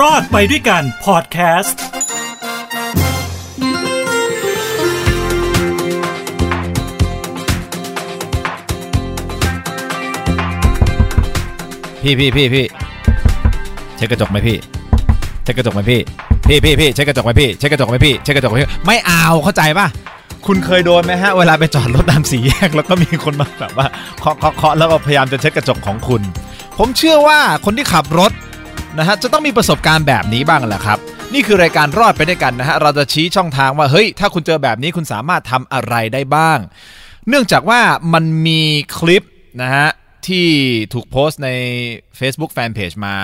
รอดไปด้วยกันพอดแคสต์พี่พี่พี่พี่เช็คกระจกไหมพี่เช็คกระจกไหมพี่พี่พี่พี่เช็คกระจกไหมพี่เช็คกระจกไหมพี่เช็คกระจกไหมพี่ไม่เอาเข้าใจป่ะคุณเคยโดนไหมฮะเวลาไปจอดรถตามสี่แยกแล้วก็มีคนมาแบบว่าเคาะเคาะเคาะแล้วก็พยายามจะเช็คกระจกของคุณ ผมเชื่อว่าคนที่ขับรถ นะฮะจะต้องมีประสบการณ์แบบนี้บ้างแหละครับ นี่คือรายการรอดไปด้วยกันนะฮะเราจะชี้ช่องทางว่าเฮ้ยถ้าคุณเจอแบบนี้คุณสามารถทำอะไรได้บ้าง เนื่องจากว่ามันมีคลิปนะฮะที่ถูกโพสต์ใน Facebook Fanpage มา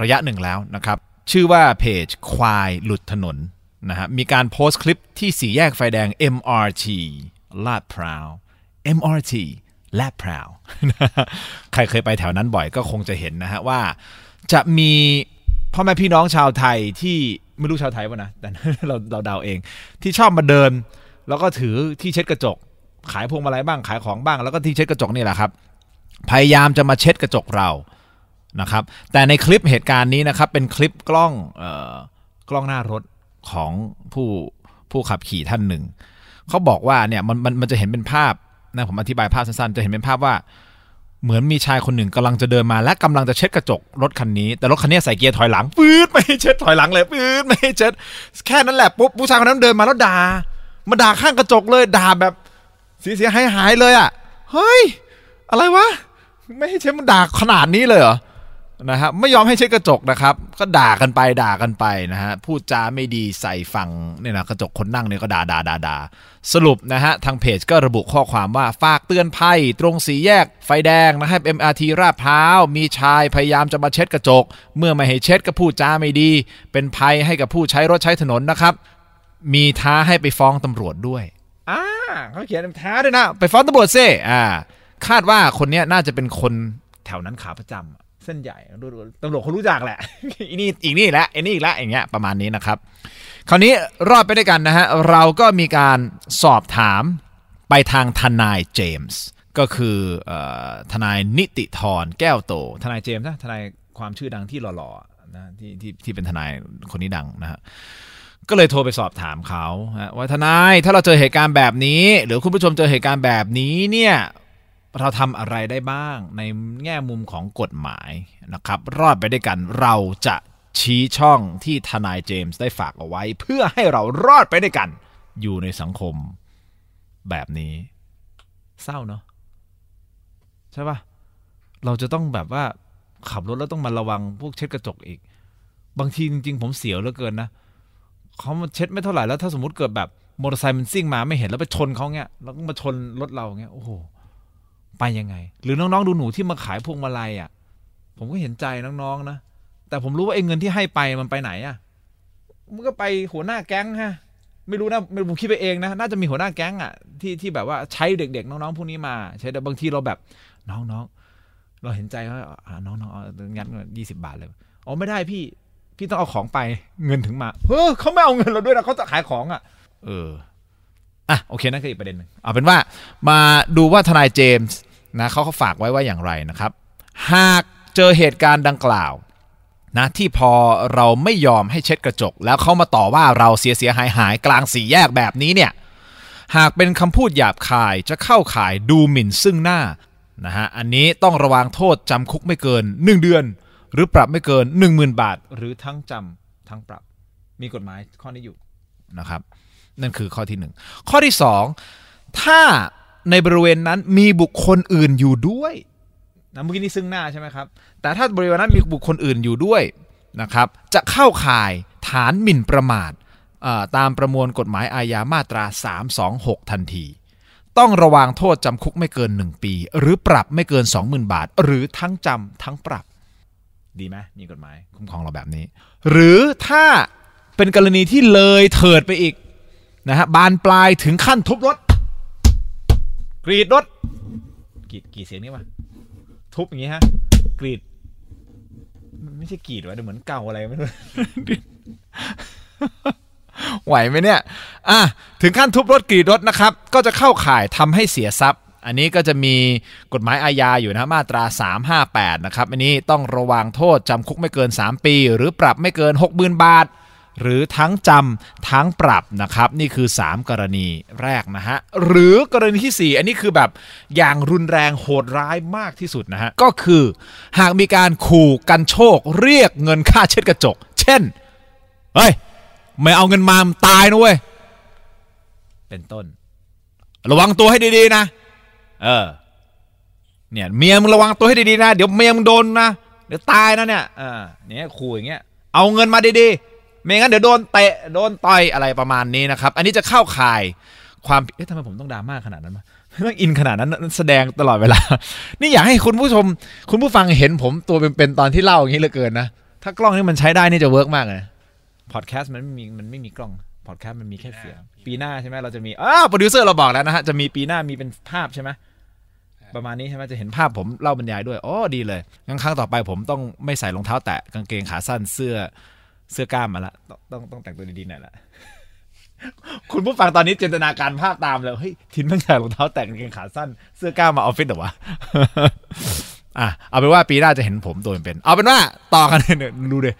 ระยะหนึ่งแล้วนะครับ ชื่อว่าเพจควายหลุดถนนนะฮะมีการโพสต์คลิปที่สี่แยกไฟแดง MRT ลาดพร้าว MRT ลาดพร้าว ใครเคยไปแถวนั้นบ่อยก็คงจะเห็นนะฮะว่า จะมีพ่อแม่พี่น้องชาวไทยที่ไม่รู้ชาวไทยป่ะนะแต่เราเราเดาเอง ที่ชอบมาเดิน แล้วก็ถือที่เช็ดกระจก ขายพวงมาลัยบ้างขายของบ้าง แล้วก็ที่เช็ดกระจกนี่แหละครับ พยายามจะมาเช็ดกระจกเรานะครับ แต่ในคลิปเหตุการณ์นี้นะครับ เป็นคลิปกล้องเอ่อกล้องหน้ารถของผู้ผู้ขับขี่ท่านหนึ่งเขาบอกว่าเนี่ยมันมันมันจะเห็นเป็นภาพนะผมอธิบายภาพสั้นๆ จะเห็นเป็นภาพว่า เหมือนมีชายคนหนึ่งกำลังจะเดินมาและกำลังจะเช็ดกระจกรถคันนี้ แต่รถคันนี้ใส่เกียร์ถอยหลังปื๊ดไม่เช็ดถอยหลังเลยปื๊ดไม่เช็ด แค่นั้นแหละปุ๊บผู้ชายคนนั้นเดินมาแล้วด่ามาด่าข้างกระจกเลยด่าแบบเสียหายหายเลยอะเฮ้ย อะไรวะ ไม่ให้เช็ดมันด่าขนาดนี้เลยเหรอ นะฮะไม่ยอมให้เช็ดกระจกนะครับ ก็ด่ากันไปด่ากันไปนะฮะพูดจาไม่ดีใส่ฝั่งเนี่ยนะกระจกคนนั่งเนี่ยก็ด่าด่าด่าด่าสรุปนะฮะทางเพจก็ระบุข้อความว่าฝากเตือนภัย ตรงสีแยก ไฟแดงนะครับ MRT ราดพร้าว มีชายพยายามจะมาเช็ดกระจก เมื่อไม่ให้เช็ดก็พูดจาไม่ดี เป็นภัยให้กับผู้ใช้รถใช้ถนนนะครับ มีท้าให้ไปฟ้องตำรวจด้วยอ่าเขาเขียนท้าด้วยนะ ไปฟ้องตำรวจเซ่อ่า คาดว่าคนเนี้ยน่าจะเป็นคนแถวนั้นขาประจำอะ เส้นใหญ่ตำรวจเขารู้จักแหละอีนี่อีกนี่แล้วไอ้นี่อีกแล้วอย่างเงี้ยประมาณนี้นะครับ คราวนี้รอดไปด้วยกันนะฮะเราก็มีการสอบถามไปทางทนายเจมส์ก็คือออทนายนิติธรแก้วโต ทนายเจมส์นะทนายความชื่อดังที่หล่อๆนะที่ที่ที่เป็นทนายคนนี้ดังนะฮะก็เลยโทรไปสอบถามเขาว่าทนายถ้าเราเจอเหตุการณ์แบบนี้ หรือคุณผู้ชมเจอเหตุการณ์แบบนี้เนี่ย เราทำอะไรได้บ้าง ในแง่มุมของกฎหมายนะครับ รอดไปด้วยกันเราจะชี้ช่องที่ทนายเจมส์ได้ฝากเอาไว้ เพื่อให้เรารอดไปด้วยกัน อยู่ในสังคมแบบนี้ เศร้าเนาะใช่ปะเราจะต้องแบบว่าขับรถแล้วต้องมาระวังพวกเช็ดกระจกอีก บางทีจริง ๆ ผมเสียวเหลือเกินนะเขามาเช็ดไม่เท่าไหร่แล้วถ้าสมมติเกิดแบบมอเตอร์ไซค์มันซิ่งมาไม่เห็นแล้วไปชนเขาเงี้ยแล้วก็มาชนรถเราเงี้ยโอ้โห ไปยังไง หรือน้องๆดูหนูที่มาขายพวงมาลัยอะ ผมก็เห็นใจน้องๆนะแต่ผมรู้ว่าไอ้เงินที่ให้ไปมันไปไหนอะมันก็ไปหัวหน้าแก๊งฮะ ไม่รู้นะไม่ผมคิดไปเองนะ น่าจะมีหัวหน้าแก๊งอะที่ที่แบบว่าใช้เด็กๆ น้องๆพวกนี้มา ใช้แต่บางทีเราแบบน้องๆ เราเห็นใจว่าอ่าน้องๆงัดเงินยี่สิบาทเลยอ๋อไม่ได้พี่พี่ต้องเอาของไปเงินถึงมาเฮ้อเขาไม่เอาเงินเราด้วยนะเขาจะขายของอะ เอออะโอเคนั่นคืออีกประเด็นหนึ่งเอาเป็นว่ามาดูว่าทนายเจมส์ นะเขาเขาฝากไว้ว่าอย่างไรนะครับ หากเจอเหตุการณ์ดังกล่าวนะที่พอเราไม่ยอมให้เช็ดกระจก แล้วเขามาต่อว่าเราเสียเสียหายหายกลางสี่แยกแบบนี้เนี่ยหากเป็นคำพูดหยาบคายจะเข้าข่ายดูหมิ่นซึ่งหน้านะฮะอันนี้ต้องระวังโทษจำคุกไม่เกิน 1 เดือน หรือปรับไม่เกิน 10,000 บาท หรือทั้งจำทั้งปรับ มีกฎหมายข้อนี้อยู่นะครับ นั่นคือข้อที่หนึ่งข้อที่สองถ้า ในบริเวณนั้นมีบุคคลอื่นอยู่ด้วยนะเมื่อกี้นี้ซึ่งหน้าใช่ไหมครับ แต่ถ้าบริเวณนั้นมีบุคคลอื่นอยู่ด้วยนะครับ จะเข้าข่ายฐานหมิ่นประมาทตามประมวลกฎหมายอาญามาตรา 326 ทันที ต้องระวังโทษจำคุกไม่เกิน 1 ปี หรือปรับไม่เกิน 20,000 บาท หรือทั้งจำทั้งปรับ ดีไหมมีกฎหมายคุ้มครองเราแบบนี้ หรือถ้าเป็นกรณีที่เลยเถิดไปอีกนะฮะบานปลายถึงขั้นทุบรถ กรีดรถกรีดกรีดเสียงนี้วะทุบอย่างงี้ฮะ กรีดไม่ใช่กรีดวะเดี๋ยวเหมือนเก่าอะไรไม่รู้ไหวไหมเนี่ยอะถึงขั้นทุบรถกรีดรถนะครับ ก็จะเข้าข่ายทำให้เสียทรัพย์ อันนี้ก็จะมีกฎหมายอาญาอยู่นะมาตรา 358 นะครับ อันนี้ต้องระวังโทษจำคุกไม่เกิน 3 ปี หรือปรับไม่เกิน 60,000 บาท หรือทั้งจำทั้งปรับนะครับนี่คือ 3 กรณีแรกนะฮะหรือกรณีที่ 4 อันนี้คือแบบอย่างรุนแรงโหดร้ายมากที่สุดนะฮะก็คือ หากมีการขู่กันโชค เรียกเงินค่าเช็ดกระจก เช่นเฮ้ยไม่เอาเงินมาตายนะเว้ยเป็นต้น ระวังตัวให้ดีๆนะ เออเนี่ยเมียมึงระวังตัวให้ดีๆนะ เดี๋ยวเมียมึงโดนนะเดี๋ยวตายนะเนี่ยเออเนี่ยขู่อย่างเงี้ยเอาเงินมาดีๆ ไม่งั้นเดี๋ยวโดนเตะโดนต่อยอะไรประมาณนี้นะครับ อันนี้จะเข้าข่ายความเอ๊ะทำไมผมต้องดราม่าขนาดนั้นวะต้อง in ขนาดนั้นแสดงตลอดเวลา นี่อยากให้คุณผู้ชม คุณผู้ฟังเห็นผมตัวเป็นๆตอนที่เล่าอย่างนี้เหลือเกินนะ ถ้ากล้องนี่มันใช้ได้นี่จะ work มากเลยพอดแคสต์มันไม่มีมันไม่มีกล้องพอดแคสต์มันมีแค่เสียง ปีหน้าใช่ไหมเราจะมีอ้าวโปรดิวเซอร์เราบอกแล้วนะฮะจะมีปีหน้ามีเป็นภาพใช่ไหมประมาณนี้ใช่ไหมจะเห็นภาพผมเล่าบรรยายด้วยอ๋อดีเลยงั้นครั้งต่อไปผมต้องไม่ใส่รองเท้าแตะกางเกงขาสั้นเสื้อ เสื้อกล้ามมาละต้องต้องต้องแต่งตัวดีๆหน่อยละคุณผู้ฟังตอนนี้จินตนาการภาพตามเลยเฮ้ยทินต้องใส่รองเท้าแตะกางเกงขาสั้น เสื้อกล้ามมาออฟฟิศเหรอวะอะเอาเป็นว่าปีหน้าจะเห็นผมตัวเป็น เอาเป็นว่าต่อกันเนี่ยดูเลย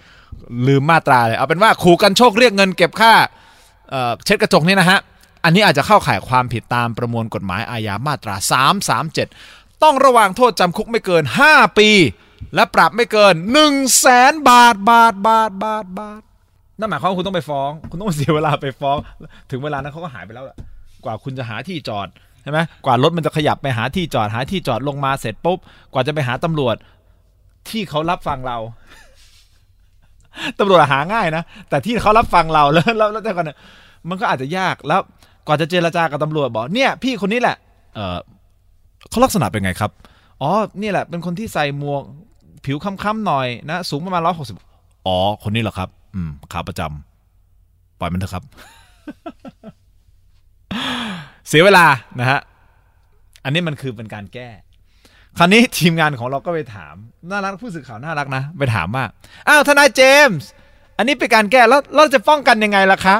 ลืมมาตราเลย เอาเป็นว่าขู่กันโชคเรียกเงินเก็บค่าเอ่อเช็ดกระจกนี่นะฮะ อันนี้อาจจะเข้าข่ายความผิดตามประมวลกฎหมายอาญามาตรา 337 ต้องระวางโทษจำคุกไม่เกิน 5 ปี และปรับไม่เกิน1 0 0 0 0แสนบาทบาทบาทบาทบาทนั่นหมายความว่าคุณต้องไปฟ้อง คุณต้องเสียเวลาไปฟ้อง ถึงเวลานั้นเขาก็หายไปแล้วล่ะกว่าคุณจะหาที่จอดใช่ไหมกว่ารถมันจะขยับไปหาที่จอดหาที่จอดลงมาเสร็จปุ๊บกว่าจะไปหาตำรวจ ที่เขารับฟังเราตำรวจหาง่ายนะ แต่ที่เขารับฟังเราแล้วแล้วแล้วแต่ก่อนเนี่ยมันก็อาจจะยากแล้วกว่าจะเจรจากับตำรวจบอกเนี่ย พี่คนนี้แหละ เออเขาลักษณะเป็นไงครับ อ๋อ นี่แหละ เป็นคนที่ใส่หมวก ผิวค้ำๆหน่อยนะสูงประมาณร้อยหกสิบอ๋อ คนนี้เหรอครับ อืมขาประจำปล่อยมันเถอะครับ เสียเวลานะฮะอันนี้มันคือเป็นการแก้ คราวนี้ทีมงานของเราก็ไปถาม น่ารักผู้สื่อข่าวน่ารักนะ ไปถามว่าอ้าวทนายเจมส์อันนี้เป็นการแก้แล้วเราจะป้องกันยังไงล่ะคะ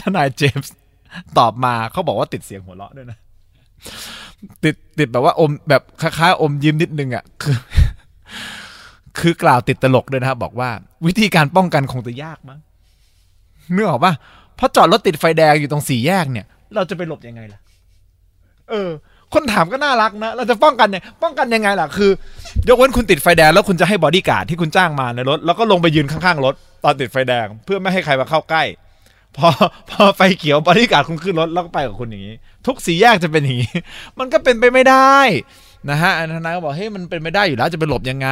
ทนายเจมส์ตอบมาเขาบอกว่าติดเสียงหัวเราะด้วยนะ ติดติดแบบว่าอมแบบคล้ายๆอมยิ้มนิดนึงอะคือ คือกล่าวติดตลกด้วยนะครับ บอกว่าวิธีการป้องกันคงจะยากมั้งนึกออกปะเพราะจอดรถติดไฟแดงอยู่ตรงสี่แยกเนี่ย เราจะไปหลบยังไงล่ะ เออ คนถามก็น่ารักนะ เราจะป้องกันเนี่ยป้องกันยังไงล่ะ คือ ยกเว้นคุณติดไฟแดงแล้วคุณจะให้บอดี้การ์ดที่คุณจ้างมาในรถ แล้วก็ลงไปยืนข้างๆรถตอนติดไฟแดงเพื่อไม่ให้ใครมาเข้าใกล้ พอพอไฟเขียวบอดี้การ์ดคุณขึ้นรถแล้วก็ไปกับคุณอย่างนี้ ทุกสี่แยกจะเป็นอย่างนี้ มันก็เป็นไปไม่ได้นะฮะทนายก็บอกเฮ้ยมันเป็นไม่ได้อยู่แล้วจะไปหลบยังไง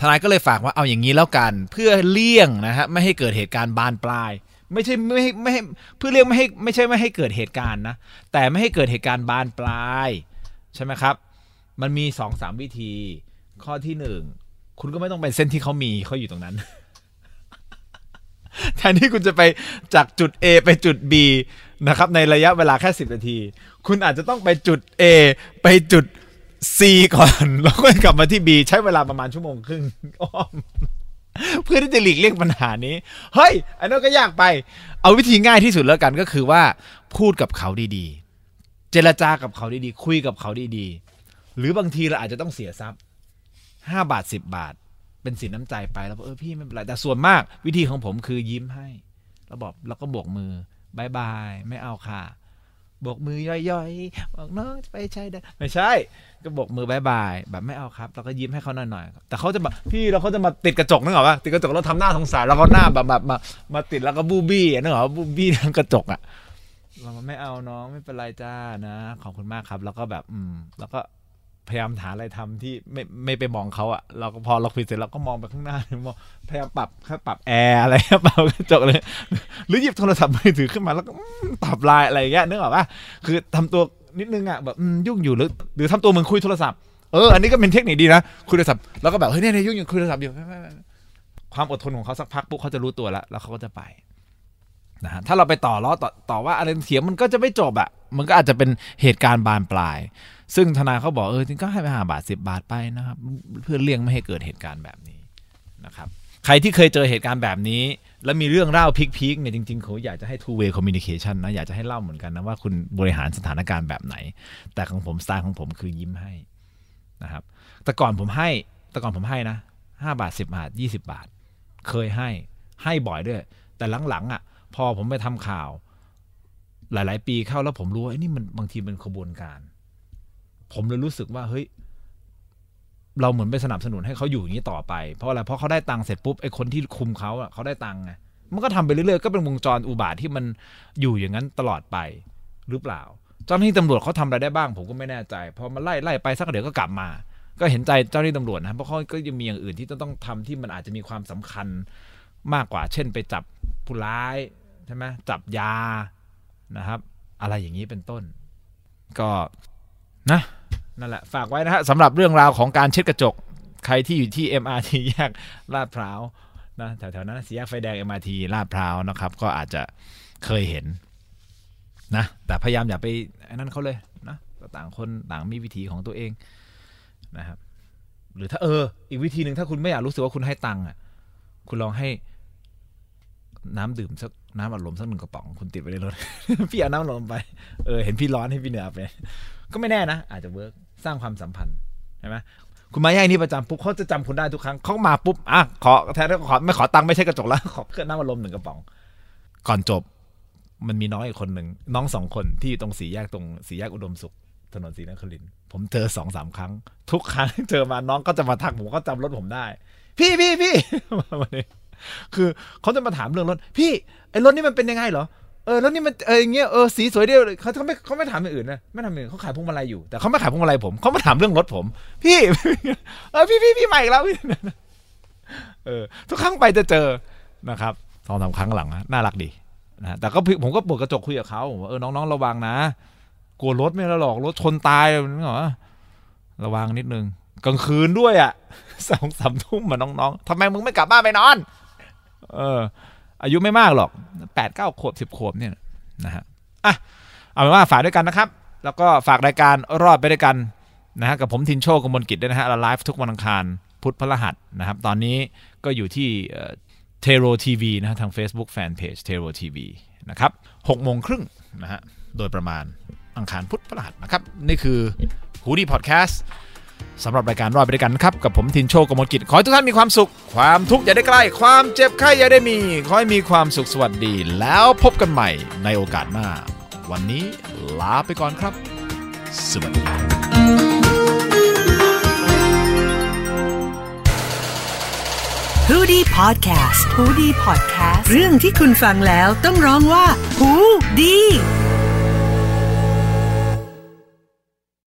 ทนายก็เลยฝากว่าเอาอย่างนี้แล้วกัน เพื่อเลี่ยงนะฮะไม่ให้เกิดเหตุการณ์บานปลาย ไม่ใช่ไม่ให้ไม่ให้เพื่อเลี่ยงไม่ให้ไม่ใช่ไม่ให้เกิดเหตุการณ์นะแต่ไม่ให้เกิดเหตุการณ์บานปลายใช่ไหมครับ มันมีสองสามวิธี ข้อที่หนึ่งคุณก็ไม่ต้องไปเส้นที่เขามีเขาอยู่ตรงนั้นแทนที่คุณจะไปจากจุด A ไปจุด B นะครับในระยะเวลาแค่ 10 นาที คุณอาจจะต้องไปจุด A ไปจุด C ก่อนแล้วก็กลับมาที่ B ใช้เวลาประมาณชั่วโมงครึ่งอ้อม เพื่อที่จะหลีกเลี่ยงปัญหานี้ เฮ้ย อันนั้นก็ยากไป เอาวิธีง่ายที่สุดแล้วกันก็คือว่า พูดกับเขาดีๆ เจรจากับเขาดีๆ คุยกับเขาดีๆ หรือบางทีเราอาจจะต้องเสียทรัพย์ห้าบาทสิบบาท เป็นสินน้ำใจไปแล้วบอกเออพี่ไม่เป็นไรแต่ส่วนมากวิธีของผมคือยิ้มให้ แล้วบอกแล้วก็โบกมือbye bye ไม่เอาค่ะ โบกมือหน่อยๆบอกน้องไปใช่ได้ไม่ใช่ ก็โบกมือ bye bye แบบไม่เอาครับเราก็ยิ้มให้เขาหน่อยๆแต่เขาจะแบบพี่เราเขาจะมาติดกระจกนึกออกปะติดกระจกแล้วทำหน้าสงสารแล้วก็หน้าแบบแบบมามาติดแล้วก็บู้บี้นึกออกบู้บี้ทางกระจกอะเราไม่เอาน้องไม่เป็นไรจ้านะ ขอบคุณมากครับ แล้วก็แบบ อืม แล้วก็ พยายามหาอะไรทำที่ไม่ไม่ไปมองเขาอะเราก็พอเราคุยเสร็จเราก็มองไปข้างหน้ามองพยายามปรับแค่ปรับแอร์อะไรปรับกระจกเลยหรือหยิบโทรศัพท์มือถือขึ้นมาแล้วก็ตอบไลน์อะไรอย่างเงี้ยนึกออกปะคือทำตัวนิดนึงอะแบบยุ่งอยู่หรือหรือทำตัวเหมือนคุยโทรศัพท์เอออันนี้ก็เป็นเทคนิคดีนะคุยโทรศัพท์แล้วก็แบบเฮ้ยเนี่ยเนี่ยยุ่งอยู่คุยโทรศัพท์อยู่ความอดทนของเขาสักพักปุ๊บเขาจะรู้ตัวแล้วแล้วเขาก็จะไปนะฮะถ้าเราไปต่อล้อต่อต่อว่าอะไรเถียงมันก็จะไม่จบอะมันก็อาจจะเป็นเหตุการณ์บานปลาย ซึ่งทนาเขาบอกเออจริงก็ให้ไปหาบาทสิบาทไปนะครับ เพื่อเลี่ยงไม่ให้เกิดเหตุการณ์แบบนี้นะครับ ใครที่เคยเจอเหตุการณ์แบบนี้ แล้วมีเรื่องเล่าพีคๆเนี่ยจริงๆเขาอยากจะให้ two way communication นะอยากจะให้เล่าเหมือนกันนะว่าคุณบริหารสถานการณ์แบบไหน แต่ของผมสไตล์ของผมคือยิ้มให้นะครับ แต่ก่อนผมให้แต่ก่อนผมให้นะห้าบาทสิบาทยี่สิบาท เคยให้ให้บ่อยด้วย แต่หลังๆอะ พอผมไปทำข่าว หลาย ๆ ปีเข้าแล้วผมรู้ว่าไอ้นี่มันบางทีเป็นขบวนการ ผมเลยรู้สึกว่าเฮ้ยเราเหมือนไปสนับสนุนให้เขาอยู่อย่างนี้ต่อไป เพราะอะไรเพราะเขาได้ตังค์เสร็จปุ๊บไอ้คนที่คุมเขาอะเขาได้ตังค์ไงมันก็ทำไปเรื่อยๆก็เป็นวงจรอุบาทที่มันอยู่อย่างนั้นตลอดไปหรือเปล่า เจ้าหน้าที่ตำรวจเขาทำอะไรได้บ้าง ผมก็ไม่แน่ใจพอมาไล่ไล่ไปสักเดี๋ยวก็กลับมา ก็เห็นใจเจ้าหน้าที่ตำรวจนะเพราะเขาก็ยังมีอย่างอื่นที่ต้องทำที่มันอาจจะมีความสำคัญมากกว่า เช่น ไปจับผู้ร้ายใช่ไหมจับยานะครับ อะไรอย่างนี้เป็นต้น ก็นะ นั่นแหละฝากไว้นะฮะสำหรับเรื่องราวของการเช็ดกระจก ใครที่อยู่ที่ MRT แยกลาดพร้าวนะแถวๆนั้นสีแยกไฟแดง MRT ลาดพร้าวนะครับ ก็อาจจะเคยเห็นนะ แต่พยายามอย่าไปไอ้นั่นเขาเลยนะต่างคนต่างมีวิธีของตัวเองนะครับ หรือถ้าเออ อีกวิธีหนึ่งถ้าคุณไม่อยากรู้สึกว่าคุณให้ตังค์อะ คุณลองให้น้ำดื่มสักน้ำอัดลมสักหนึ่งกระป๋องคุณติดไว้ในรถ พี่เอาน้ำอัดลมไป เออเห็นพี่ร้อนให้พี่เหนือไป ก็ไม่แน่นะ อาจจะเวิร์ก สร้างความสัมพันธ์ใช่ไหมคุณมาย่ายนี่ประจำปุ๊บเขาจะจำคุณได้ทุกครั้งเขามาปุ๊บอะขอแทนขอไม่ขอตังค์ไม่ใช่กระจกแล้วขอเครื่องน้ำอัดลมหนึ่งกระป๋อง ก่อนจบ มันมีน้องอีกคนหนึ่งน้องสองคนที่อยู่ตรงสีแยกตรงสีแยกอุดมสุขถนนศรีนครินผมเจอสองสามครั้ง ทุกครั้งเจอมาน้องก็จะมาทักผมก็จำรถผมได้ พี่พี่พี่มาวันนี้คือเขาจะมาถามเรื่องรถ พี่ไอ้รถนี่มันเป็นยังไงเหรอ เออแล้วนี่มันเอออย่างเงี้ยเออสีสวยเดียวเขาเขาไม่เขาไม่ถามอย่างอื่นนะไม่ทำอย่างอื่นเขาขายพวงมาลัยอยู่แต่เขาไม่ขายพวงมาลัยผมเขามาถามเรื่องรถผม พี่เออพี่พี่พี่ใหม่แล้วพี่เออทุกครั้งไปจะเจอนะครับสองสามครั้งหลังน่ารักดีนะแต่ก็ผมก็เปิดกระจกคุยกับเขาว่าเออน้องๆระวังนะ กลัวรถไม่ละหรอกรถชนตายนึกออกปะระวังนิดนึงกลางคืนด้วยอะสองสามทุ่มมาน้องๆทำไมมึงไม่กลับบ้านไปนอน เออ อายุไม่มากหรอกแปดเก้าขวบสิบขวบเนี่ยนะฮะอะเอาเป็นว่าฝากด้วยกันนะครับ แล้วก็ฝากรายการรอดไปด้วยกันนะฮะกับผมทินโชคกมลกิจด้วยนะฮะเราไลฟ์ทุกวันอังคารพุธพฤหัสนะครับ ตอนนี้ก็อยู่ที่เทโรทีวีนะฮะทาง Facebook Fanpage เทโรทีวีนะครับหกโมงครึ่งนะฮะโดยประมาณอังคารพุธพฤหัสนะครับ นี่คือฮูดี้พอดแคสต์ สำหรับรายการรอดไปด้วยกันนะครับ กับผมทินโชคกมลกิจ ขอให้ทุกท่านมีความสุข ความทุกข์อย่าได้ใกล้ ความเจ็บไข้อย่าได้มี ขอให้มีความสุขสวัสดี แล้วพบกันใหม่ในโอกาสหน้า วันนี้ลาไปก่อนครับ สวัสดี h o ดี้พอดแคสต์ฮูดี้พอดแคสต์เรื่องที่คุณฟังแล้วต้องร้องว่าหูดี